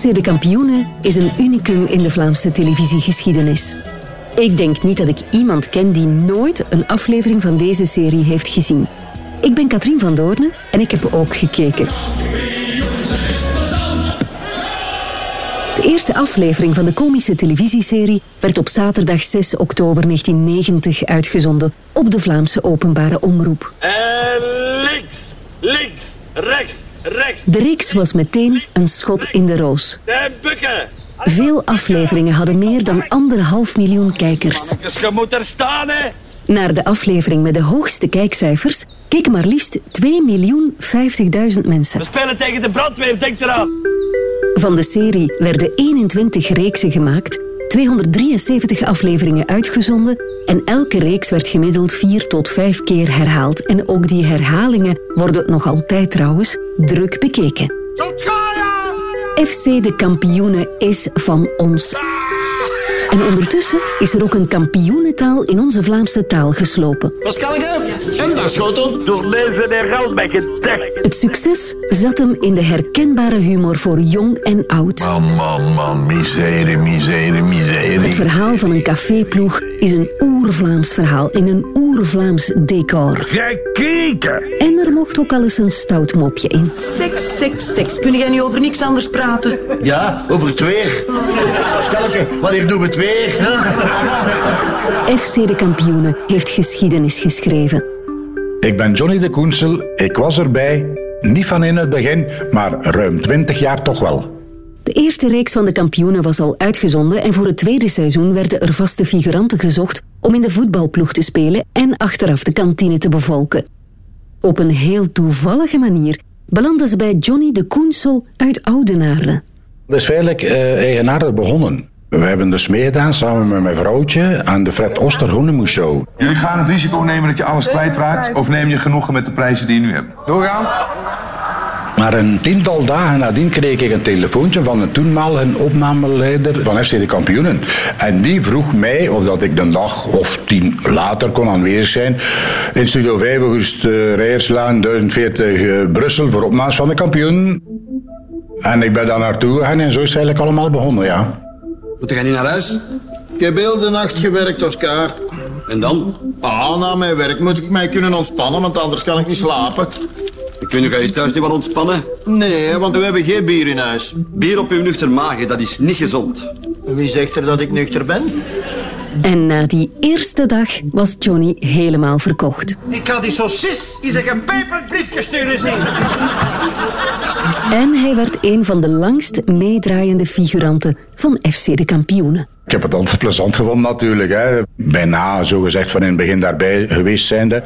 De Kampioenen is een unicum in de Vlaamse televisiegeschiedenis. Ik denk niet dat ik iemand ken die nooit een aflevering van deze serie heeft gezien. Ik ben Katrien van Doornen en ik heb ook gekeken. De eerste aflevering van de komische televisieserie werd op zaterdag 6 oktober 1990 uitgezonden op de Vlaamse openbare omroep. Links, links, rechts, rechts. De reeks was meteen een schot in de roos. En bukken. Veel afleveringen hadden meer dan anderhalf miljoen kijkers. Je moet er staan, hè. Naar de aflevering met de hoogste kijkcijfers keken maar liefst 2.050.000 mensen. We spelen tegen de brandweer, denk eraan. Van de serie werden 21 reeksen gemaakt, 273 afleveringen uitgezonden en elke reeks werd gemiddeld 4 tot 5 keer herhaald. En ook die herhalingen worden nog altijd trouwens druk bekeken. FC De Kampioenen is van ons. En ondertussen is er ook een kampioenentaal in onze Vlaamse taal geslopen. Pascalke, en daar schotel. Door leven en geld ben gedacht. Het succes zat hem in de herkenbare humor voor jong en oud. Man, man, man, miserie, miserie, Het miserie. verhaal van een caféploeg is een oer-Vlaams verhaal in een oer-Vlaams decor. Jij kijken! En er mocht ook al eens een stout mopje in. Seks, seks, seks. Kun jij nu over niks anders praten? Ja, over het weer. Pascalke, wanneer doen we het weer? FC De Kampioenen heeft geschiedenis geschreven. Ik ben Johnny de Koensel. Ik was erbij. Niet van in het begin, maar ruim 20 jaar toch wel. De eerste reeks van de kampioenen was al uitgezonden en voor het tweede seizoen werden er vaste figuranten gezocht om in de voetbalploeg te spelen en achteraf de kantine te bevolken. Op een heel toevallige manier belanden ze bij Johnny de Koensel uit Oudenaarde. Dat is feitelijk eh, eigenaardig begonnen. We hebben dus meegedaan samen met mijn vrouwtje aan de Fred Oster Hoenemoes Show. Jullie gaan het risico nemen dat je alles kwijtraakt? Of neem je genoegen met de prijzen die je nu hebt? Doorgaan? Maar een tiental dagen nadien kreeg ik een telefoontje van een toenmalige opnameleider van FC de Kampioenen. En die vroeg mij of dat ik de dag of tien later kon aanwezig zijn in Studio 5 August uh, Rijerslaan 1040 eh, Brussel voor opnames van de kampioenen. En ik ben daar naartoe gegaan en zo is het eigenlijk allemaal begonnen, ja. Moet jij niet naar huis? Ik heb heel de nacht gewerkt, Oscar. En dan? Ah, na mijn werk moet ik mij kunnen ontspannen, want anders kan ik niet slapen. Ga je thuis niet wat ontspannen? Nee, want we hebben geen bier in huis. Bier op uw nuchter maag, dat is niet gezond. Wie zegt er dat ik nuchter ben? En na die eerste dag was Johnny helemaal verkocht. Ik ga die saucis eens een gepeperd briefje sturen zien. En hij werd een van de langst meedraaiende figuranten van FC de Kampioenen. Ik heb het altijd plezant gevonden natuurlijk. Hè. Bijna, zo gezegd, van in het begin daarbij geweest zijnde.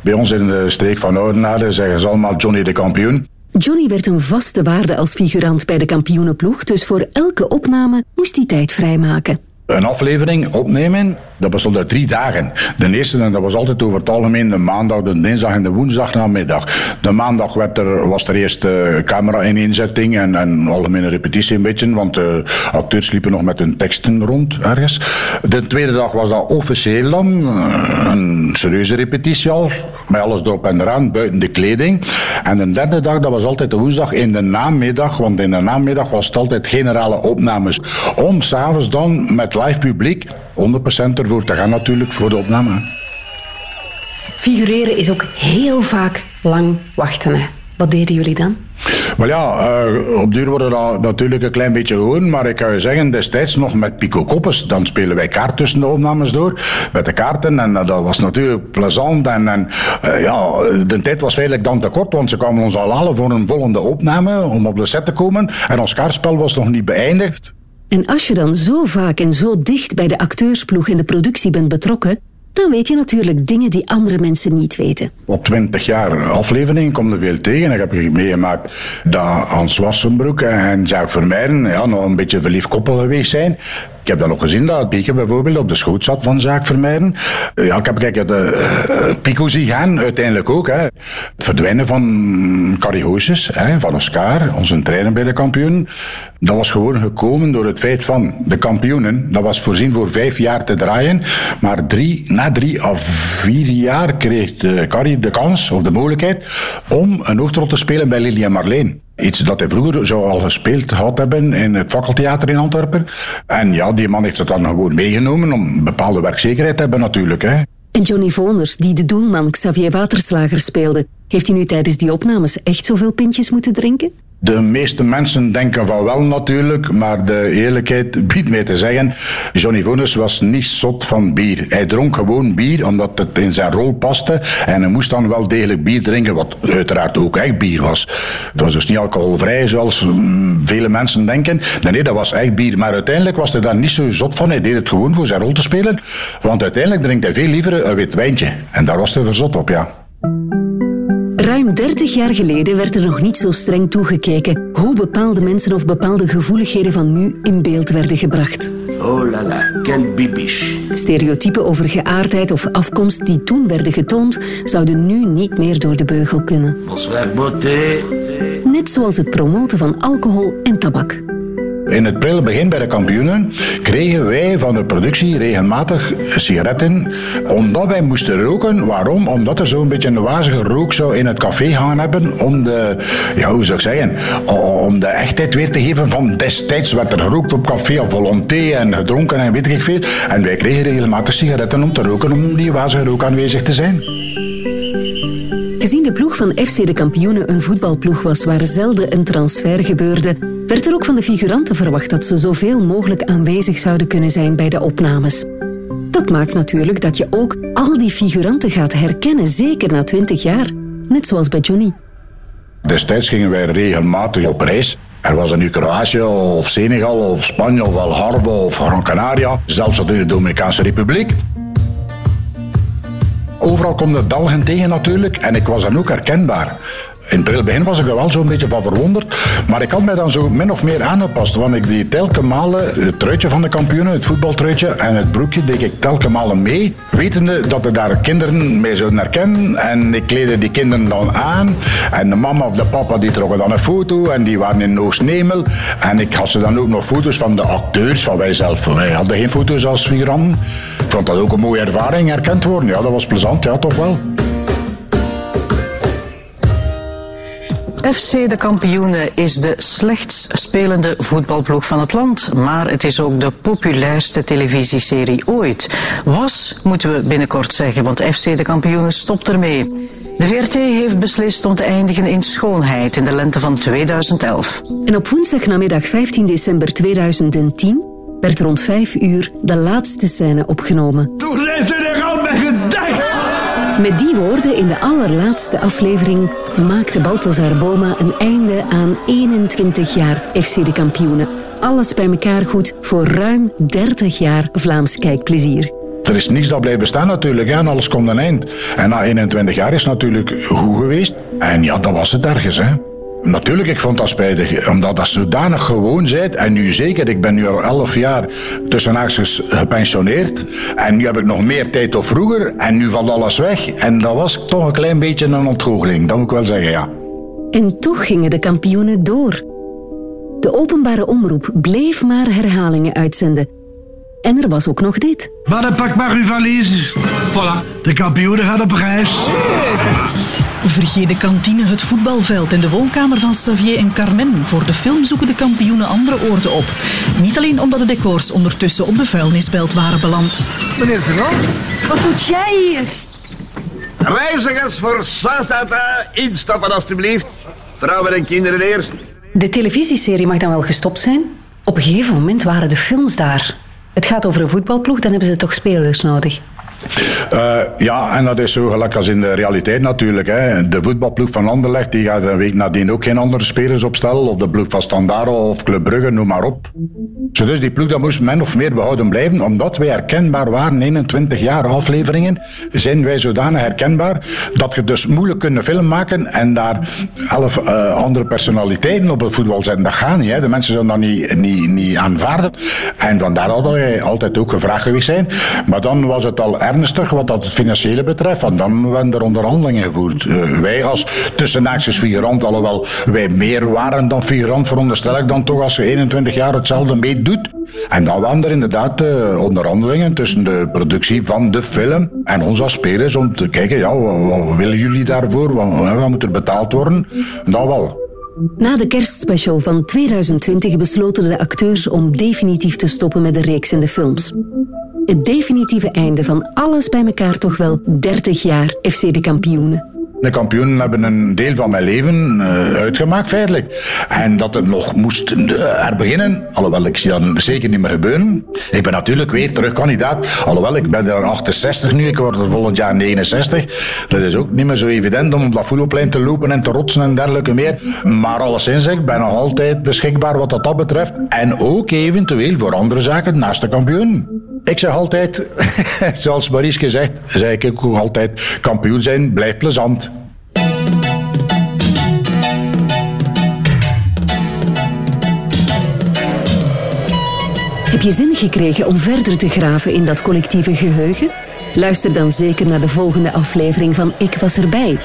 Bij ons in de streek van Oudenaarde zeggen ze allemaal Johnny de kampioen. Johnny werd een vaste waarde als figurant bij de kampioenenploeg, dus voor elke opname moest hij tijd vrijmaken. Een aflevering opnemen, dat bestond uit drie dagen. De eerste, en dat was altijd over het algemeen de maandag, de dinsdag en de woensdag namiddag. De maandag werd er, was er eerst uh, camera in inzetting en, en algemene repetitie een beetje, want de acteurs liepen nog met hun teksten rond ergens. De tweede dag was dat officieel dan, uh, een serieuze repetitie al, met alles erop en eraan, buiten de kleding. En de derde dag, dat was altijd de woensdag in de namiddag, want in de namiddag was het altijd generale opnames. Om s'avonds dan met live publiek 100% ervoor te gaan natuurlijk voor de opname. Figureren is ook heel vaak lang wachten. Hè. Wat deden jullie dan? Maar ja, uh, op duur worden dat natuurlijk een klein beetje gewoon, maar ik kan je zeggen, destijds nog met Pico Koppes, dan spelen wij kaart tussen de opnames door, met de kaarten, en uh, dat was natuurlijk plezant, en, en uh, ja, de tijd was eigenlijk dan te kort, want ze kwamen ons al halen voor een volgende opname, om op de set te komen, en ons kaartspel was nog niet beëindigd. En als je dan zo vaak en zo dicht bij de acteursploeg in de productie bent betrokken, dan weet je natuurlijk dingen die andere mensen niet weten. Op 20 jaar aflevering kom er veel tegen. Ik heb meegemaakt dat Hans Wassenbroek en Jacques Vermeijden ja, nog een beetje verliefd koppel geweest zijn. Ik heb dan nog gezien dat Pieke bijvoorbeeld op de schoot zat van Jacques Vermeijden. Ja, ik heb kijk, de uh, Pico zien gaan, uiteindelijk ook. Hè. Het verdwijnen van Carrie Hoosjes, hè, van Oscar, onze trainer bij de kampioen. Dat was gewoon gekomen door het feit van de kampioenen. Dat was voorzien voor vijf jaar te draaien. Maar drie, na drie of vier jaar kreeg de Carrie de kans of de mogelijkheid om een hoofdrol te spelen bij Lily en Marleen. Iets dat hij vroeger zou al gespeeld gehad hebben in het fakkeltheater in Antwerpen. En ja, die man heeft het dan gewoon meegenomen om bepaalde werkzekerheid te hebben natuurlijk. Hè. En Johnny Voners, die de doelman Xavier Waterslager speelde, heeft hij nu tijdens die opnames echt zoveel pintjes moeten drinken? De meeste mensen denken van wel natuurlijk, maar de eerlijkheid biedt mij te zeggen, Johnny Voners was niet zot van bier. Hij dronk gewoon bier omdat het in zijn rol paste en hij moest dan wel degelijk bier drinken, wat uiteraard ook echt bier was. Het was dus niet alcoholvrij zoals mm, vele mensen denken. Nee, nee, dat was echt bier. Maar uiteindelijk was hij daar niet zo zot van. Hij deed het gewoon voor zijn rol te spelen, want uiteindelijk drinkt hij veel liever een wit wijntje. En daar was hij verzot op, ja. Ruim 30 jaar geleden werd er nog niet zo streng toegekeken hoe bepaalde mensen of bepaalde gevoeligheden van nu in beeld werden gebracht. Oh la la, quel bibiche. Stereotypen over geaardheid of afkomst die toen werden getoond, zouden nu niet meer door de beugel kunnen. Bonsoir, beauté. Net zoals het promoten van alcohol en tabak. In het prille begin bij de kampioenen kregen wij van de productie regelmatig sigaretten, omdat wij moesten roken. Waarom? Omdat er zo'n beetje een wazige rook zou in het café gaan hebben, om de, ja, hoe zou ik zeggen, om de echtheid weer te geven van destijds werd er gerookt op café of volonté en gedronken en weet ik veel. En wij kregen regelmatig sigaretten om te roken, om die wazige rook aanwezig te zijn. Gezien de ploeg van FC de Kampioenen een voetbalploeg was waar zelden een transfer gebeurde, werd er ook van de figuranten verwacht dat ze zoveel mogelijk aanwezig zouden kunnen zijn bij de opnames. Dat maakt natuurlijk dat je ook al die figuranten gaat herkennen, zeker na 20 jaar. Net zoals bij Johnny. Destijds gingen wij regelmatig op reis. Er was nu Kroatië of Senegal of Spanje of Algarve of Gran Canaria, zelfs in de Dominicaanse Republiek. Overal komt de Belgen tegen natuurlijk en ik was dan ook herkenbaar. In het begin was ik er wel zo'n beetje van verwonderd. Maar ik had mij dan zo min of meer aangepast. Want ik deed telkens malen het truitje van de kampioenen, het voetbaltruitje en het broekje deed ik telkens malen mee. Wetende dat er daar kinderen mee zouden herkennen. En ik kleedde die kinderen dan aan. En de mama of de papa die trokken dan een foto. En die waren in Oost-Nemel. En ik had ze dan ook nog foto's van de acteurs, van wij zelf. Wij hadden geen foto's als figuranten. Ik vond dat ook een mooie ervaring, herkend worden. Ja, dat was plezant, ja, toch wel. FC De Kampioenen is de slechtst spelende voetbalploeg van het land, maar het is ook de populairste televisieserie ooit. Was, moeten we binnenkort zeggen, want FC De Kampioenen stopt ermee. De VRT heeft beslist om te eindigen in schoonheid in de lente van 2011. En op woensdag namiddag 15 december 2010 werd rond 5 uur de laatste scène opgenomen. Toen leefde er al met gedacht. Met die woorden in de allerlaatste aflevering maakte Balthazar Boma een einde aan 21 jaar FC de Kampioenen. Alles bij elkaar goed voor ruim 30 jaar Vlaams kijkplezier. Er is niets dat blijft bestaan natuurlijk, en alles komt een eind. En na 21 jaar is natuurlijk goed geweest. En ja, dat was het ergens, hè. Natuurlijk, ik vond dat spijtig, omdat dat zodanig gewoon bent. En nu zeker, ik ben nu al 11 jaar tussen haakjes gepensioneerd. En nu heb ik nog meer tijd dan vroeger. En nu valt alles weg. En dat was toch een klein beetje een ontgoocheling, dat moet ik wel zeggen, ja. En toch gingen de kampioenen door. De openbare omroep bleef maar herhalingen uitzenden. En er was ook nog dit. Maar pak maar uw valies. Voilà, de kampioenen gaan op reis. Vergeet de kantine, het voetbalveld en de woonkamer van Xavier en Carmen. Voor de film zoeken de kampioenen andere oorden op. Niet alleen omdat de decors ondertussen op de vuilnisbelt waren beland. Meneer Verland? Wat doet jij hier? Reizigers voor Sartata, instappen alstublieft. Vrouwen en kinderen eerst. De televisieserie mag dan wel gestopt zijn. Op een gegeven moment waren de films daar. Het gaat over een voetbalploeg, dan hebben ze toch spelers nodig. Uh, ja, en dat is zo gelijk als in de realiteit natuurlijk. Hè. De voetbalploeg van Anderlecht die gaat een week nadien ook geen andere spelers opstellen. Of de ploeg van Standaard of Club Brugge, noem maar op. Dus die ploeg dat moest men of meer behouden blijven, omdat wij herkenbaar waren. 21 jaar afleveringen zijn wij zodanig herkenbaar dat je dus moeilijk kunt film maken en daar elf uh, andere personaliteiten op het voetbal zetten. Dat gaat niet. Hè. De mensen zullen dat niet, niet, niet aanvaarden. En vandaar dat wij altijd ook gevraagd geweest zijn. Maar dan was het al ernstig wat dat het financiële betreft. En dan werden er onderhandelingen gevoerd. Uh, wij als tussennaakjes figurant, alhoewel wij meer waren dan figurant, veronderstel ik dan toch als je 21 jaar hetzelfde meedoet. En dan waren er inderdaad uh, onderhandelingen tussen de productie van de film en ons als spelers om te kijken, ja, wat, willen jullie daarvoor? Wat, wat, moet er betaald worden? Dat wel. Na de kerstspecial van 2020 besloten de acteurs om definitief te stoppen met de reeks en de films. Het definitieve einde van alles bij elkaar toch wel 30 jaar FC de kampioenen. De kampioenen hebben een deel van mijn leven uh, uitgemaakt, feitelijk. En dat het nog moest herbeginnen, alhoewel ik zie dat zeker niet meer gebeuren. Ik ben natuurlijk weer terugkandidaat, alhoewel ik ben er 68 nu, ik word er volgend jaar 69. Dat is ook niet meer zo evident om op dat voetbalplein te lopen en te rotsen en dergelijke meer. Maar alleszins, ik ben nog altijd beschikbaar wat dat, dat betreft. En ook eventueel voor andere zaken naast de kampioen. Ik zeg altijd, zoals Mariske zegt, zeg ik ook altijd, kampioen zijn blijft plezant. Heb je zin gekregen om verder te graven in dat collectieve geheugen? Luister dan zeker naar de volgende aflevering van Ik was erbij.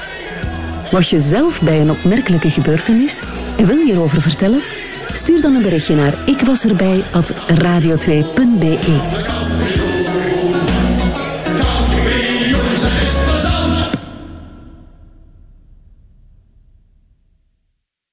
Was je zelf bij een opmerkelijke gebeurtenis en wil je erover vertellen? Stuur dan een berichtje naar ikwasεrbij.radio2.be.